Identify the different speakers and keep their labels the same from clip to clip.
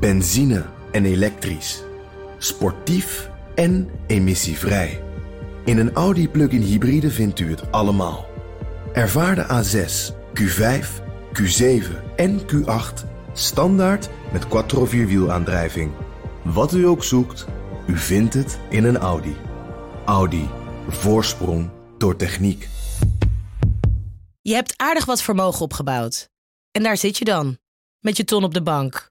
Speaker 1: Benzine en elektrisch. Sportief en emissievrij. In een Audi plug-in hybride vindt u het allemaal. Ervaar de A6, Q5, Q7 en Q8 standaard met quattro vierwielaandrijving. Wat u ook zoekt, u vindt het in een Audi. Audi. Voorsprong door techniek.
Speaker 2: Je hebt aardig wat vermogen opgebouwd. En daar zit je dan, met je ton op de bank.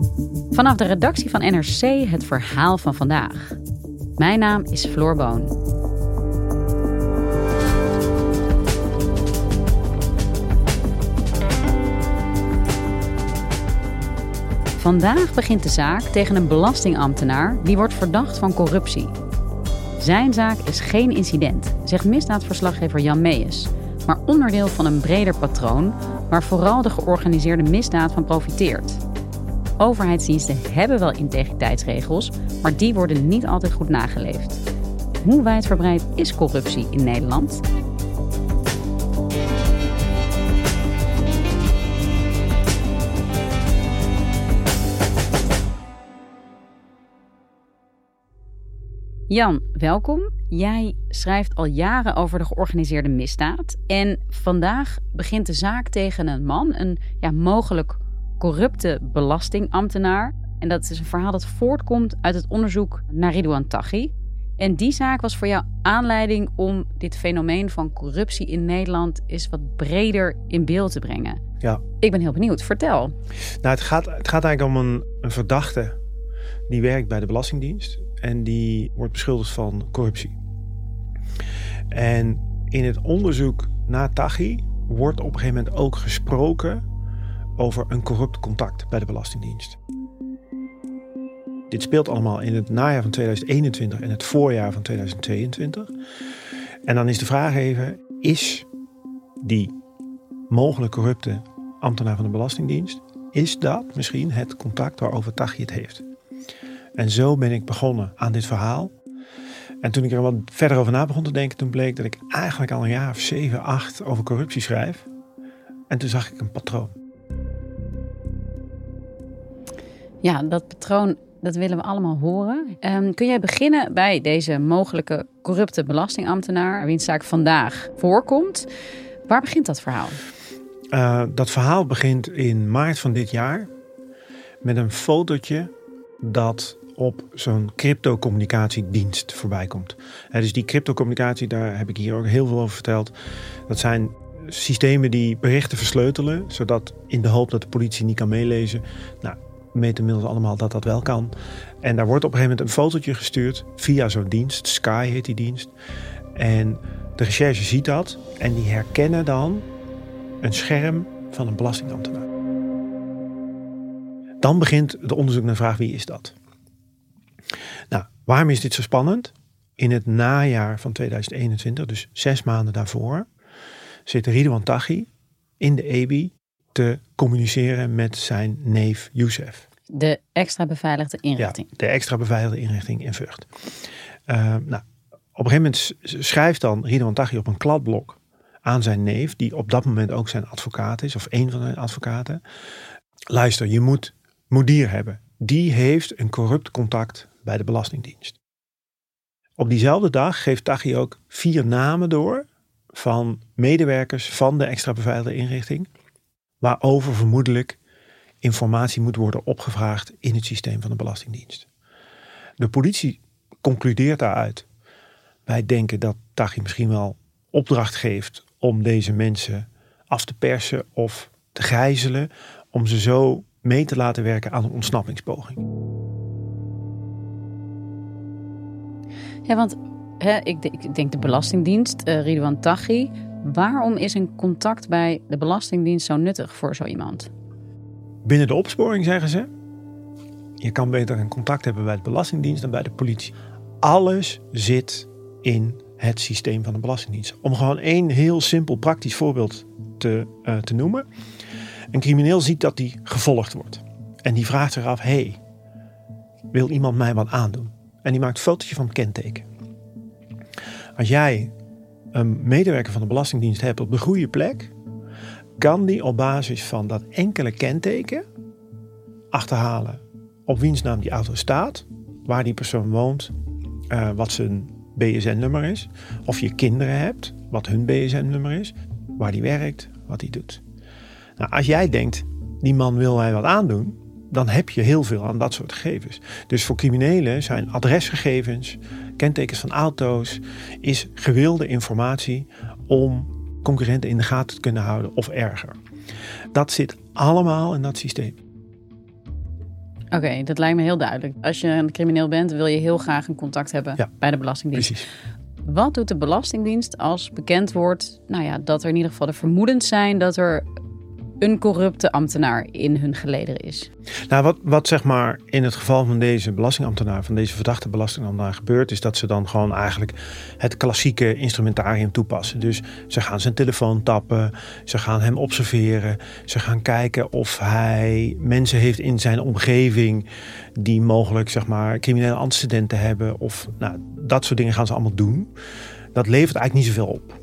Speaker 3: Vanaf de redactie van NRC het verhaal van vandaag. Mijn naam is Floor Boon. Vandaag begint de zaak tegen een belastingambtenaar die wordt verdacht van corruptie. Zijn zaak is geen incident, zegt misdaadverslaggever Jan Meijers, maar onderdeel van een breder patroon waar vooral de georganiseerde misdaad van profiteert. Overheidsdiensten hebben wel integriteitsregels, maar die worden niet altijd goed nageleefd. Hoe wijdverbreid is corruptie in Nederland? Jan, welkom. Jij schrijft al jaren over de georganiseerde misdaad. En vandaag begint de zaak tegen een man, een ja, mogelijk corrupte belastingambtenaar. En dat is een verhaal dat voortkomt uit het onderzoek naar Ridouan Taghi. En die zaak was voor jou aanleiding om dit fenomeen van corruptie in Nederland eens wat breder in beeld te brengen.
Speaker 4: Ja.
Speaker 3: Ik ben heel benieuwd. Vertel.
Speaker 4: Nou, het gaat, het gaat eigenlijk om een, een verdachte die werkt bij de Belastingdienst en die wordt beschuldigd van corruptie. En in het onderzoek naar Taghi wordt op een gegeven moment ook gesproken over een corrupt contact bij de Belastingdienst. Dit speelt allemaal in het najaar van 2021 en het voorjaar van 2022. En dan is de vraag even: is die mogelijk corrupte ambtenaar van de Belastingdienst, is dat misschien het contact waarover Taghi het heeft? En zo ben ik begonnen aan dit verhaal. En toen ik er wat verder over na begon te denken, toen bleek dat ik eigenlijk al een jaar of zeven, acht over corruptie schrijf. En toen zag ik een patroon.
Speaker 3: Ja, dat patroon, dat willen we allemaal horen. Um, kun jij beginnen bij deze mogelijke corrupte belastingambtenaar, wiens zaak vandaag voorkomt? Waar begint dat verhaal?
Speaker 4: Uh, dat verhaal begint in maart van dit jaar met een fotootje dat op zo'n cryptocommunicatiedienst voorbij komt. dus die cryptocommunicatie, daar heb ik hier ook heel veel over verteld. Dat zijn systemen die berichten versleutelen, zodat in de hoop dat de politie niet kan meelezen. Nou, weten inmiddels allemaal dat dat wel kan. En daar wordt op een gegeven moment een fotootje gestuurd via zo'n dienst. Sky heet die dienst. En de recherche ziet dat en die herkennen dan een scherm van een belastingambtenaar. Dan begint de onderzoek naar de vraag wie is dat? Nou, waarom is dit zo spannend? In het najaar van 2021, dus zes maanden daarvoor, zit Ridwan Taghi in de EBI te communiceren met zijn neef Youssef.
Speaker 3: De extra beveiligde inrichting.
Speaker 4: Ja, de extra beveiligde inrichting in Vught. Uh, nou, op een gegeven moment schrijft dan Ridwan Taghi op een kladblok aan zijn neef, die op dat moment ook zijn advocaat is, of een van zijn advocaten. Luister, je moet Moedier hebben. Die heeft een corrupt contact bij de Belastingdienst. Op diezelfde dag geeft Taghi ook vier namen door van medewerkers van de extra beveiligde inrichting, waarover vermoedelijk informatie moet worden opgevraagd in het systeem van de Belastingdienst. De politie concludeert daaruit. Wij denken dat Taghi misschien wel opdracht geeft om deze mensen af te persen of te gijzelen, om ze zo mee te laten werken aan een ontsnappingspoging.
Speaker 3: Ja, want hè, ik, ik, denk de Belastingdienst, uh, Ridwan Taghi. Waarom is een contact bij de Belastingdienst zo nuttig voor zo iemand?
Speaker 4: Binnen de opsporing zeggen ze: Je kan beter een contact hebben bij de Belastingdienst dan bij de politie. Alles zit in het systeem van de Belastingdienst. Om gewoon één heel simpel praktisch voorbeeld te, uh, te noemen. Een crimineel ziet dat hij gevolgd wordt. En die vraagt zich af, hey, wil iemand mij wat aandoen? En die maakt een fotootje van het kenteken. Als jij een medewerker van de Belastingdienst hebt op de goede plek, kan die op basis van dat enkele kenteken achterhalen op wiens naam die auto staat, waar die persoon woont, uh, wat zijn BSN-nummer is, of je kinderen hebt, wat hun BSN-nummer is, waar die werkt, wat hij doet. Nou, als jij denkt, die man wil mij wat aandoen, dan heb je heel veel aan dat soort gegevens. Dus voor criminelen zijn adresgegevens, kentekens van auto's, is gewilde informatie om concurrenten in de gaten te kunnen houden of erger. Dat zit allemaal in dat systeem.
Speaker 3: Oké, dat lijkt me heel duidelijk. Als je een crimineel bent, wil je heel graag een contact hebben bij de Belastingdienst.
Speaker 4: Precies.
Speaker 3: Wat doet de Belastingdienst als bekend wordt nou ja, dat er in ieder geval de vermoedens zijn dat er een corrupte ambtenaar in hun gelederen is.
Speaker 4: Nou, wat, wat zeg maar in het geval van deze belastingambtenaar, van deze verdachte belastingambtenaar gebeurt, is dat ze dan gewoon eigenlijk het klassieke instrumentarium toepassen. Dus ze gaan zijn telefoon tappen, ze gaan hem observeren, ze gaan kijken of hij mensen heeft in zijn omgeving die mogelijk zeg maar criminele antecedenten hebben of nou, dat soort dingen gaan ze allemaal doen. Dat levert eigenlijk niet zoveel op.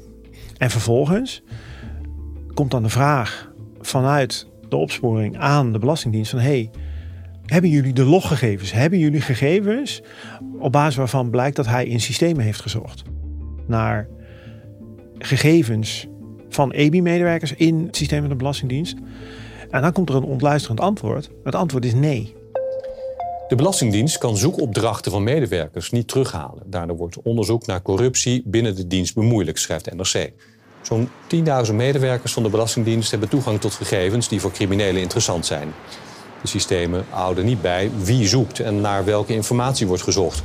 Speaker 4: En vervolgens komt dan de vraag vanuit de opsporing aan de Belastingdienst van hey, hebben jullie de loggegevens? Hebben jullie gegevens op basis waarvan blijkt dat hij in systemen heeft gezocht naar gegevens van EBI-medewerkers in het systeem van de Belastingdienst? En dan komt er een ontluisterend antwoord. Het antwoord is nee.
Speaker 5: De Belastingdienst kan zoekopdrachten van medewerkers niet terughalen. Daardoor wordt onderzoek naar corruptie binnen de dienst bemoeilijk, schrijft NRC. Zo'n 10.000 medewerkers van de Belastingdienst hebben toegang tot gegevens die voor criminelen interessant zijn. De systemen houden niet bij wie zoekt en naar welke informatie wordt gezocht.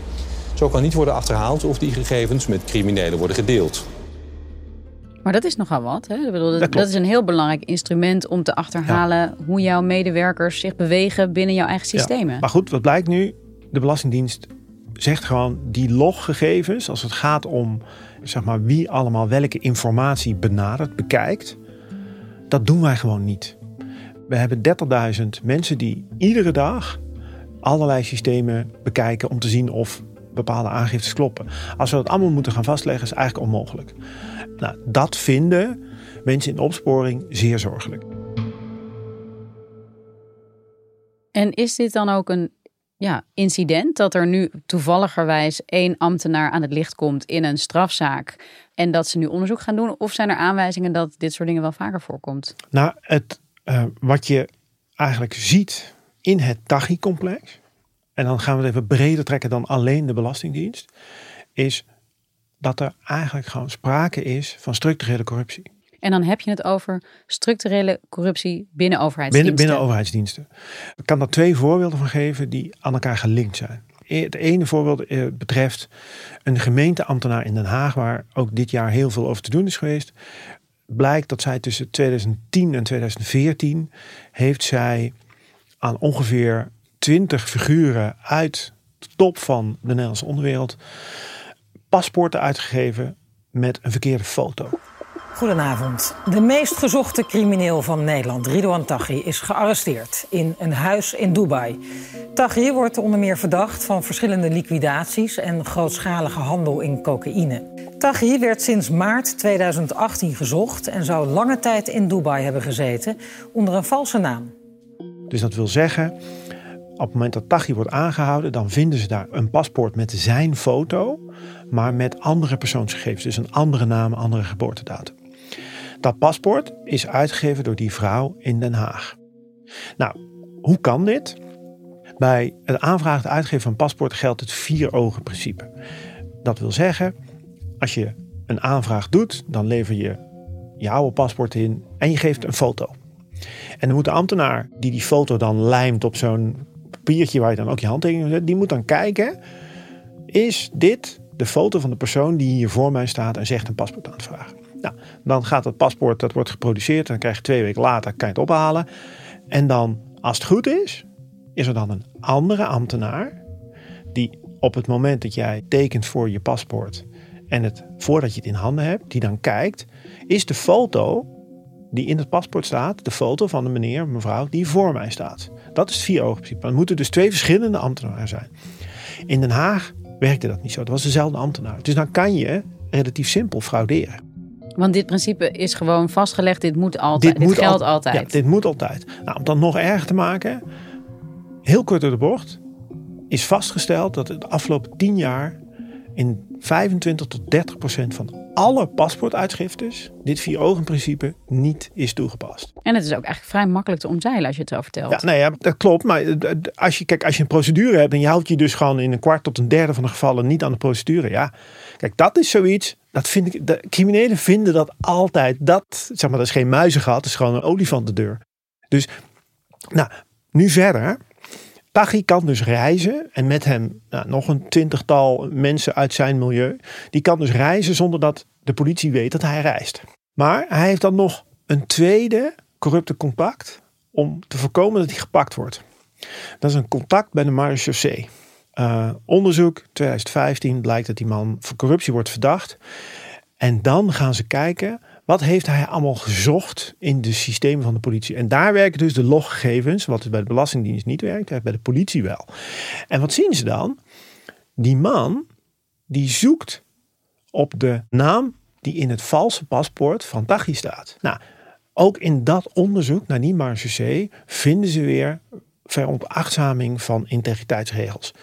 Speaker 5: Zo kan niet worden achterhaald of die gegevens met criminelen worden gedeeld.
Speaker 3: Maar dat is nogal wat. Hè? Bedoel, dat, dat, is een heel belangrijk instrument om te achterhalen hoe jouw medewerkers zich bewegen binnen jouw eigen systemen.
Speaker 4: Ja. Maar goed, wat blijkt nu? De Belastingdienst zegt gewoon die loggegevens, als het gaat om zeg maar, wie allemaal welke informatie benadert, bekijkt, dat doen wij gewoon niet. We hebben 30.000 mensen die iedere dag allerlei systemen bekijken om te zien of bepaalde aangiftes kloppen. Als we dat allemaal moeten gaan vastleggen, is eigenlijk onmogelijk. Nou, dat vinden mensen in opsporing zeer zorgelijk.
Speaker 3: En is dit dan ook een ja, incident dat er nu toevalligerwijs één ambtenaar aan het licht komt in een strafzaak en dat ze nu onderzoek gaan doen? Of zijn er aanwijzingen dat dit soort dingen wel vaker voorkomt?
Speaker 4: Nou, het, uh, wat je eigenlijk ziet in het TAGI-complex, en dan gaan we het even breder trekken dan alleen de Belastingdienst, is dat er eigenlijk gewoon sprake is van structurele corruptie.
Speaker 3: En dan heb je het over structurele corruptie binnen overheidsdiensten.
Speaker 4: Binnen, overheidsdiensten. Ik kan daar twee voorbeelden van geven die aan elkaar gelinkt zijn. E, het ene voorbeeld eh, betreft een gemeenteambtenaar in Den Haag, waar ook dit jaar heel veel over te doen is geweest. Blijkt dat zij tussen 2010 en 2014 heeft zij aan ongeveer 20 figuren uit de top van de Nederlandse onderwereld paspoorten uitgegeven met een verkeerde foto.
Speaker 6: Goedenavond. De meest gezochte crimineel van Nederland, Ridouan Taghi, is gearresteerd in een huis in Dubai. Taghi wordt onder meer verdacht van verschillende liquidaties en grootschalige handel in cocaïne. Taghi werd sinds maart 2018 gezocht en zou lange tijd in Dubai hebben gezeten onder een valse naam.
Speaker 4: Dus dat wil zeggen, op het moment dat Taghi wordt aangehouden, dan vinden ze daar een paspoort met zijn foto, maar met andere persoonsgegevens. Dus een andere naam, andere geboortedatum. Dat paspoort is uitgegeven door die vrouw in Den Haag. Nou, hoe kan dit? Bij het aanvragen en uitgeven van paspoort geldt het vier ogen principe. Dat wil zeggen, als je een aanvraag doet, dan lever je je oude paspoort in en je geeft een foto. En dan moet de ambtenaar die die foto dan lijmt op zo'n papiertje waar je dan ook je handtekening zet, die moet dan kijken, is dit de foto van de persoon die hier voor mij staat en zegt een paspoort aan te vragen? Nou, dan gaat het paspoort, dat wordt geproduceerd. En dan krijg je twee weken later, kan je het ophalen. En dan, als het goed is, is er dan een andere ambtenaar die op het moment dat jij tekent voor je paspoort en het voordat je het in handen hebt, die dan kijkt, is de foto die in het paspoort staat, de foto van de meneer, mevrouw, die voor mij staat. Dat is het vier ogen principe. Er moeten dus twee verschillende ambtenaren zijn. In Den Haag werkte dat niet zo. Dat was dezelfde ambtenaar. Dus dan kan je relatief simpel frauderen.
Speaker 3: Want dit principe is gewoon vastgelegd. Dit moet altijd. Dit, geldt altijd.
Speaker 4: Ja, dit moet altijd. Nou, om dat nog erger te maken, heel kort door de bocht, is vastgesteld dat de afgelopen tien jaar in 25 tot 30 procent van alle paspoortuitschriftes dit vier ogen principe niet is toegepast.
Speaker 3: En het is ook eigenlijk vrij makkelijk te omzeilen als je het zo vertelt.
Speaker 4: Ja, nee, ja, dat klopt. Maar als je, kijk, als je een procedure hebt en je houdt je dus gewoon in een kwart tot een derde van de gevallen niet aan de procedure. Ja, kijk, dat is zoiets. Dat vind ik, de criminelen vinden dat altijd. Dat, zeg maar, dat is geen muizengat, dat is gewoon een olifant de deur. Dus, nou, nu verder. Taghi kan dus reizen en met hem nou, nog een twintigtal mensen uit zijn milieu. Die kan dus reizen zonder dat de politie weet dat hij reist. Maar hij heeft dan nog een tweede corrupte contact om te voorkomen dat hij gepakt wordt. Dat is een contact bij de marechaussee. Uh, onderzoek 2015 blijkt dat die man van corruptie wordt verdacht. En dan gaan ze kijken wat heeft hij allemaal gezocht in de systemen van de politie? En daar werken dus de loggegevens, wat bij de Belastingdienst niet werkt, bij de politie wel. En wat zien ze dan? Die man die zoekt op de naam die in het valse paspoort van Taghi staat. Nou, ook in dat onderzoek naar die marge vinden ze weer veronachtzaming van integriteitsregels.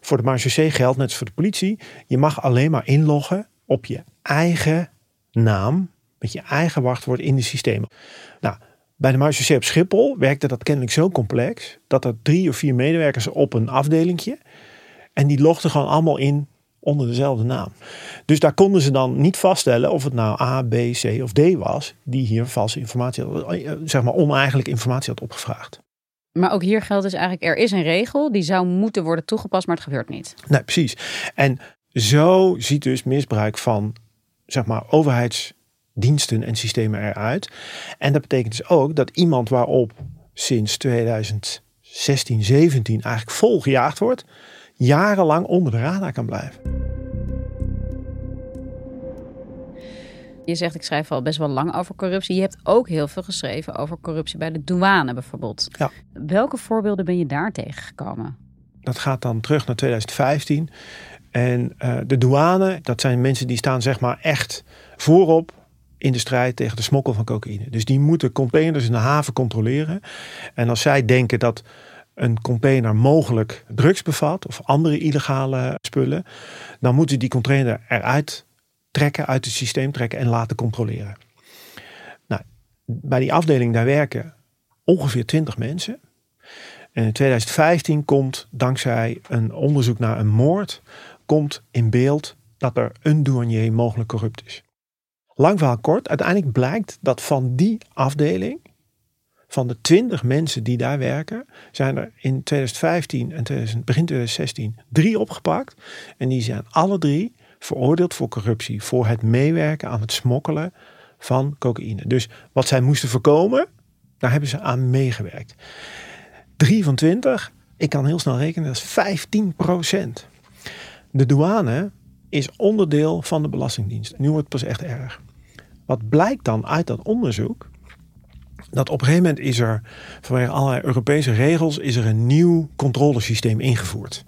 Speaker 4: Voor de marge geldt, net als voor de politie, je mag alleen maar inloggen op je eigen naam met je eigen wachtwoord in de systemen. Nou, bij de Marge op Schiphol werkte dat kennelijk zo complex dat er drie of vier medewerkers op een afdelingje en die logden gewoon allemaal in onder dezelfde naam. Dus daar konden ze dan niet vaststellen of het nou A, B, C of D was die hier valse informatie, eh, zeg maar oneigenlijke informatie had opgevraagd.
Speaker 3: Maar ook hier geldt dus eigenlijk, er is een regel die zou moeten worden toegepast, maar het gebeurt niet.
Speaker 4: Nee, precies. En zo ziet dus misbruik van, zeg maar, overheids diensten en systemen eruit. En dat betekent dus ook dat iemand waarop sinds 2016, 17 eigenlijk vol gejaagd wordt, jarenlang onder de radar kan blijven.
Speaker 3: Je zegt, ik schrijf al best wel lang over corruptie. Je hebt ook heel veel geschreven over corruptie bij de douane bijvoorbeeld.
Speaker 4: Ja.
Speaker 3: Welke voorbeelden ben je daar tegengekomen?
Speaker 4: Dat gaat dan terug naar 2015. En uh, de douane, dat zijn mensen die staan zeg maar echt voorop in de strijd tegen de smokkel van cocaïne. Dus die moeten containers in de haven controleren. En als zij denken dat een container mogelijk drugs bevat of andere illegale spullen, dan moeten die container eruit trekken, uit het systeem trekken en laten controleren. Nou, bij die afdeling daar werken ongeveer 20 mensen. En in 2015 komt dankzij een onderzoek naar een moord, komt in beeld dat er een douanier mogelijk corrupt is. Lang verhaal kort, uiteindelijk blijkt dat van die afdeling, van de 20 mensen die daar werken, zijn er in 2015 en begin 2016 drie opgepakt. En die zijn alle drie veroordeeld voor corruptie, voor het meewerken aan het smokkelen van cocaïne. Dus wat zij moesten voorkomen, daar hebben ze aan meegewerkt. Drie van 20, ik kan heel snel rekenen, dat is 15 procent. De douane is onderdeel van de Belastingdienst. Nu wordt het pas echt erg. Wat blijkt dan uit dat onderzoek? Dat op een gegeven moment is er vanwege allerlei Europese regels is er een nieuw controlesysteem ingevoerd.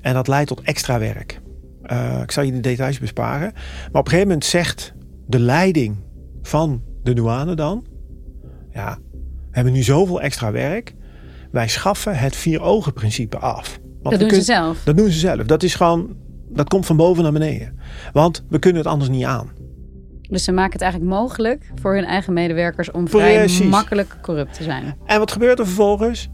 Speaker 4: En dat leidt tot extra werk. Uh, ik zal je de details besparen. Maar op een gegeven moment zegt de leiding van de douane dan: Ja, we hebben nu zoveel extra werk. Wij schaffen het vier ogen principe af.
Speaker 3: Want dat doen ze zelf.
Speaker 4: Dat doen ze zelf. Dat is gewoon, dat komt van boven naar beneden. Want we kunnen het anders niet aan.
Speaker 3: Dus ze maken het eigenlijk mogelijk voor hun eigen medewerkers om vrij makkelijk corrupt te zijn.
Speaker 4: En wat gebeurt er vervolgens?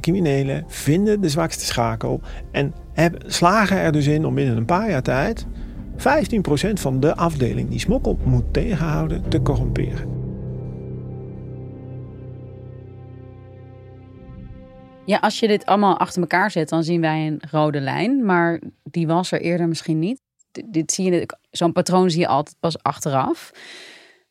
Speaker 4: Criminelen vinden de zwakste schakel en hebben, slagen er dus in om binnen een paar jaar tijd 15% van de afdeling die smokkel moet tegenhouden te corromperen.
Speaker 3: Ja, als je dit allemaal achter elkaar zet, dan zien wij een rode lijn. Maar die was er eerder misschien niet dit zie je, zo'n patroon zie je altijd pas achteraf.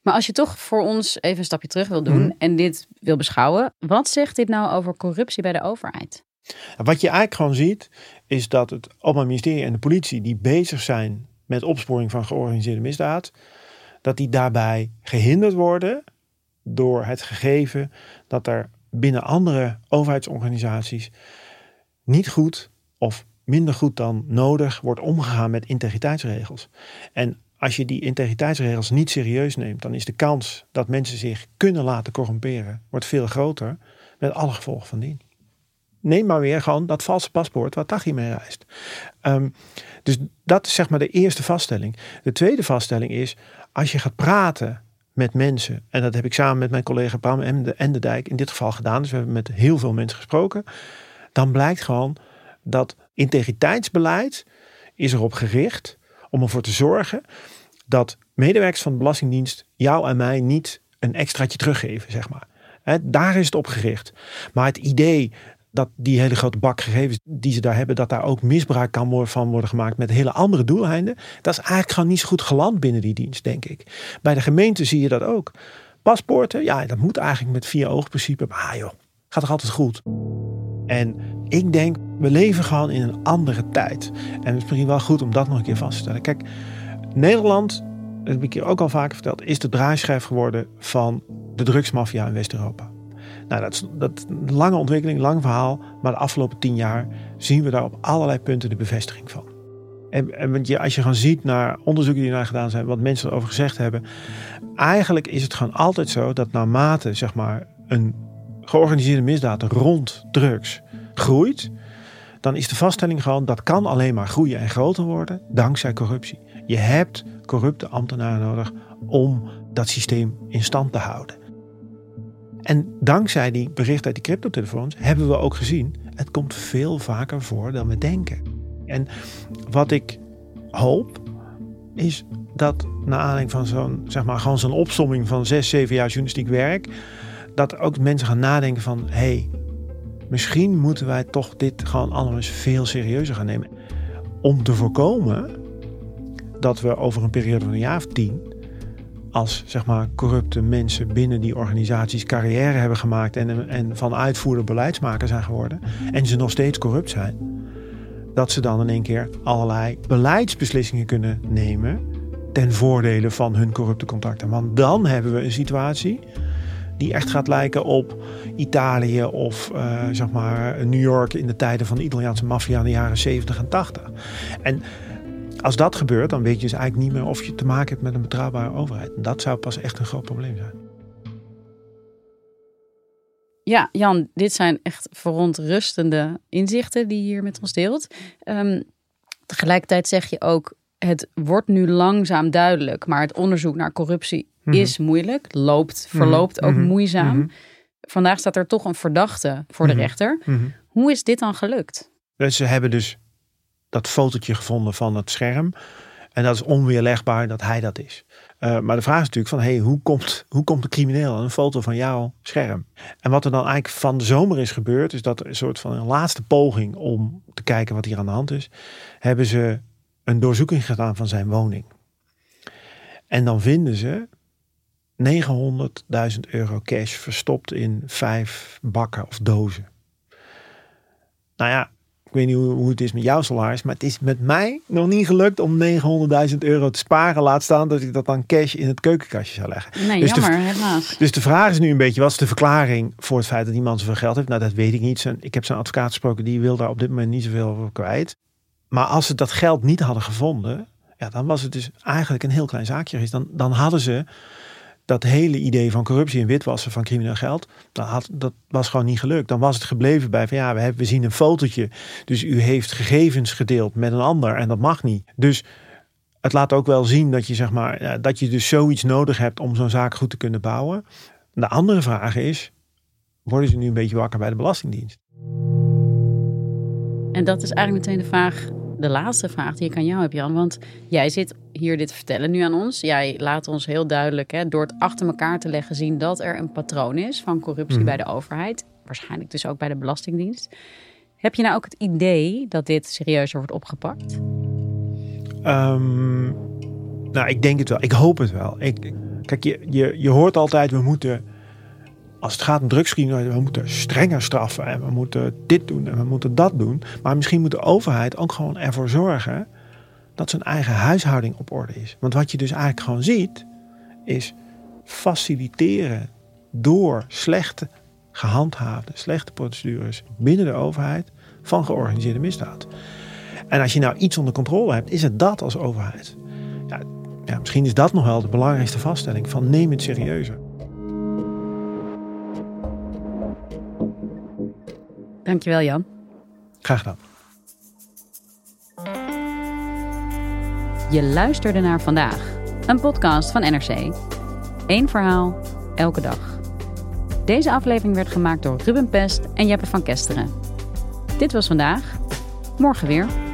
Speaker 3: Maar als je toch voor ons even een stapje terug wil doen mhm. en dit wil beschouwen, wat zegt dit nou over corruptie bij de overheid?
Speaker 4: wat je eigenlijk gewoon ziet, is dat het Openbaar Ministerie en de politie die bezig zijn met opsporing van georganiseerde misdaad, dat die daarbij gehinderd worden door het gegeven dat er binnen andere overheidsorganisaties niet goed of minder goed dan nodig wordt omgegaan met integriteitsregels. En als je die integriteitsregels niet serieus neemt, dan is de kans dat mensen zich kunnen laten corromperen, wordt veel groter, met alle gevolgen van dien. Neem maar weer gewoon dat valse paspoort waar Tachi mee reist. Um, dus dat is zeg maar de eerste vaststelling. De tweede vaststelling is, als je gaat praten met mensen, en dat heb ik samen met mijn collega Bram en de Dijk in dit geval gedaan, dus we hebben met heel veel mensen gesproken, dan blijkt gewoon dat integriteitsbeleid is erop gericht om ervoor te zorgen dat medewerkers van de Belastingdienst jou en mij niet een extraatje teruggeven, zeg maar. daar is het op gericht. Maar het idee dat die hele grote bak gegevens die ze daar hebben, dat daar ook misbruik kan worden, van worden gemaakt met hele andere doeleinden, dat is eigenlijk gewoon niet zo goed geland binnen die dienst, denk ik. Bij de gemeente zie je dat ook. Paspoorten, ja, dat moet eigenlijk met vier oog principe. Maar joh, gaat toch altijd goed. En ik denk, we leven gewoon in een andere tijd. En het is misschien wel goed om dat nog een keer vast te stellen. Kijk, Nederland, dat heb ik hier ook al vaker verteld, is de draaischijf geworden van de drugsmafia in West-Europa. Nou, dat is, dat lange ontwikkeling, lang verhaal. Maar de afgelopen tien jaar zien we daar op allerlei punten de bevestiging van. En, en je, als je gewoon ziet naar onderzoeken die naar gedaan zijn, wat mensen erover gezegd hebben. Eigenlijk is het gewoon altijd zo dat naarmate zeg maar, een georganiseerde misdaad rond drugs groeit, dan is de vaststelling gewoon dat kan alleen maar groeien en groter worden dankzij corruptie. Je hebt corrupte ambtenaren nodig om dat systeem in stand te houden. En dankzij die berichten uit die cryptotelefoons hebben we ook gezien, het komt veel vaker voor dan we denken. En wat ik hoop, is dat na aanleiding van zo'n, zeg maar, gewoon zo'n opsomming van zes, zeven jaar journalistiek werk, dat ook mensen gaan nadenken van, hé, hey, misschien moeten wij toch dit gewoon allemaal veel serieuzer gaan nemen. Om te voorkomen dat we over een periode van een jaar of tien als zeg maar, corrupte mensen binnen die organisaties carrière hebben gemaakt en, en van uitvoerder beleidsmaker zijn geworden en ze nog steeds corrupt zijn, dat ze dan in één keer allerlei beleidsbeslissingen kunnen nemen ten voordele van hun corrupte contacten. Want dan hebben we een situatie die echt gaat lijken op Italië of uh, zeg maar New York in de tijden van de Italiaanse maffia in de jaren 70 en 80. En als dat gebeurt, dan weet je dus eigenlijk niet meer of je te maken hebt met een betrouwbare overheid. En dat zou pas echt een groot probleem zijn.
Speaker 3: Ja, Jan, dit zijn echt verontrustende inzichten die je hier met ons deelt. Um, tegelijkertijd zeg je ook, het wordt nu langzaam duidelijk, maar het onderzoek naar corruptie mhm. is moeilijk, loopt, verloopt ook mhm. moeizaam. Mhm. Vandaag staat er toch een verdachte voor de rechter. Hoe is dit dan gelukt?
Speaker 4: Ze hebben dus dat fotootje gevonden van het scherm. En dat is onweerlegbaar dat hij dat is. Uh, maar de vraag is natuurlijk van, hey, hoe, komt, hoe komt de crimineel aan een foto van jouw scherm? En wat er dan eigenlijk van de zomer is gebeurd, is dat er een soort van een laatste poging om te kijken wat hier aan de hand is, hebben ze een doorzoeking gedaan van zijn woning. En dan vinden ze 900.000 euro cash verstopt in vijf bakken of dozen. Nou ja, weet niet hoe, hoe, het is met jouw salaris, maar het is met mij nog niet gelukt om 900.000 euro te sparen. Laat staan dat ik dat dan cash in het keukenkastje zou leggen.
Speaker 3: Nee, dus jammer, de, helaas.
Speaker 4: Dus de vraag is nu een beetje, wat is de verklaring voor het feit dat die man zoveel geld heeft? Nou, dat weet ik niet. Ik heb zijn advocaat gesproken, die wil daar op dit moment niet zoveel over kwijt. Maar als ze dat geld niet hadden gevonden, ja, dan was het dus eigenlijk een heel klein zaakje geweest. Dan, dan hadden ze dat hele idee van corruptie en witwassen van crimineel geld, dat, had, dat was gewoon niet gelukt. Dan was het gebleven bij van ja, we, hebben, we zien een fotootje. Dus u heeft gegevens gedeeld met een ander en dat mag niet. Dus het laat ook wel zien dat je zeg maar, dat je dus zoiets nodig hebt om zo'n zaak goed te kunnen bouwen. De andere vraag is, worden ze nu een beetje wakker bij de Belastingdienst?
Speaker 3: En dat is eigenlijk meteen de vraag de laatste vraag die ik aan jou heb, Jan. Want jij zit hier dit te vertellen nu aan ons. Jij laat ons heel duidelijk, hè, door het achter elkaar te leggen, zien dat er een patroon is van corruptie mhm. bij de overheid. Waarschijnlijk dus ook bij de Belastingdienst. Heb je nou ook het idee dat dit serieuzer wordt opgepakt?
Speaker 4: Um, nou, ik denk het wel. Ik hoop het wel. Ik, kijk, je, je, je hoort altijd, we moeten als het gaat om drugscriminaliteit, we moeten strenger straffen en we moeten dit doen en we moeten dat doen. Maar misschien moet de overheid ook gewoon ervoor zorgen dat zijn eigen huishouding op orde is. Want wat je dus eigenlijk gewoon ziet, is faciliteren door slechte gehandhaafde, slechte procedures binnen de overheid van georganiseerde misdaad. En als je nou iets onder controle hebt, is het dat als overheid. Ja, ja, misschien is dat nog wel de belangrijkste vaststelling van neem het serieuzer.
Speaker 3: Dankjewel Jan.
Speaker 4: Graag gedaan.
Speaker 3: Je luisterde naar vandaag, een podcast van NRC. Eén verhaal, elke dag. Deze aflevering werd gemaakt door Ruben Pest en Jeppe van Kesteren. Dit was vandaag. Morgen weer.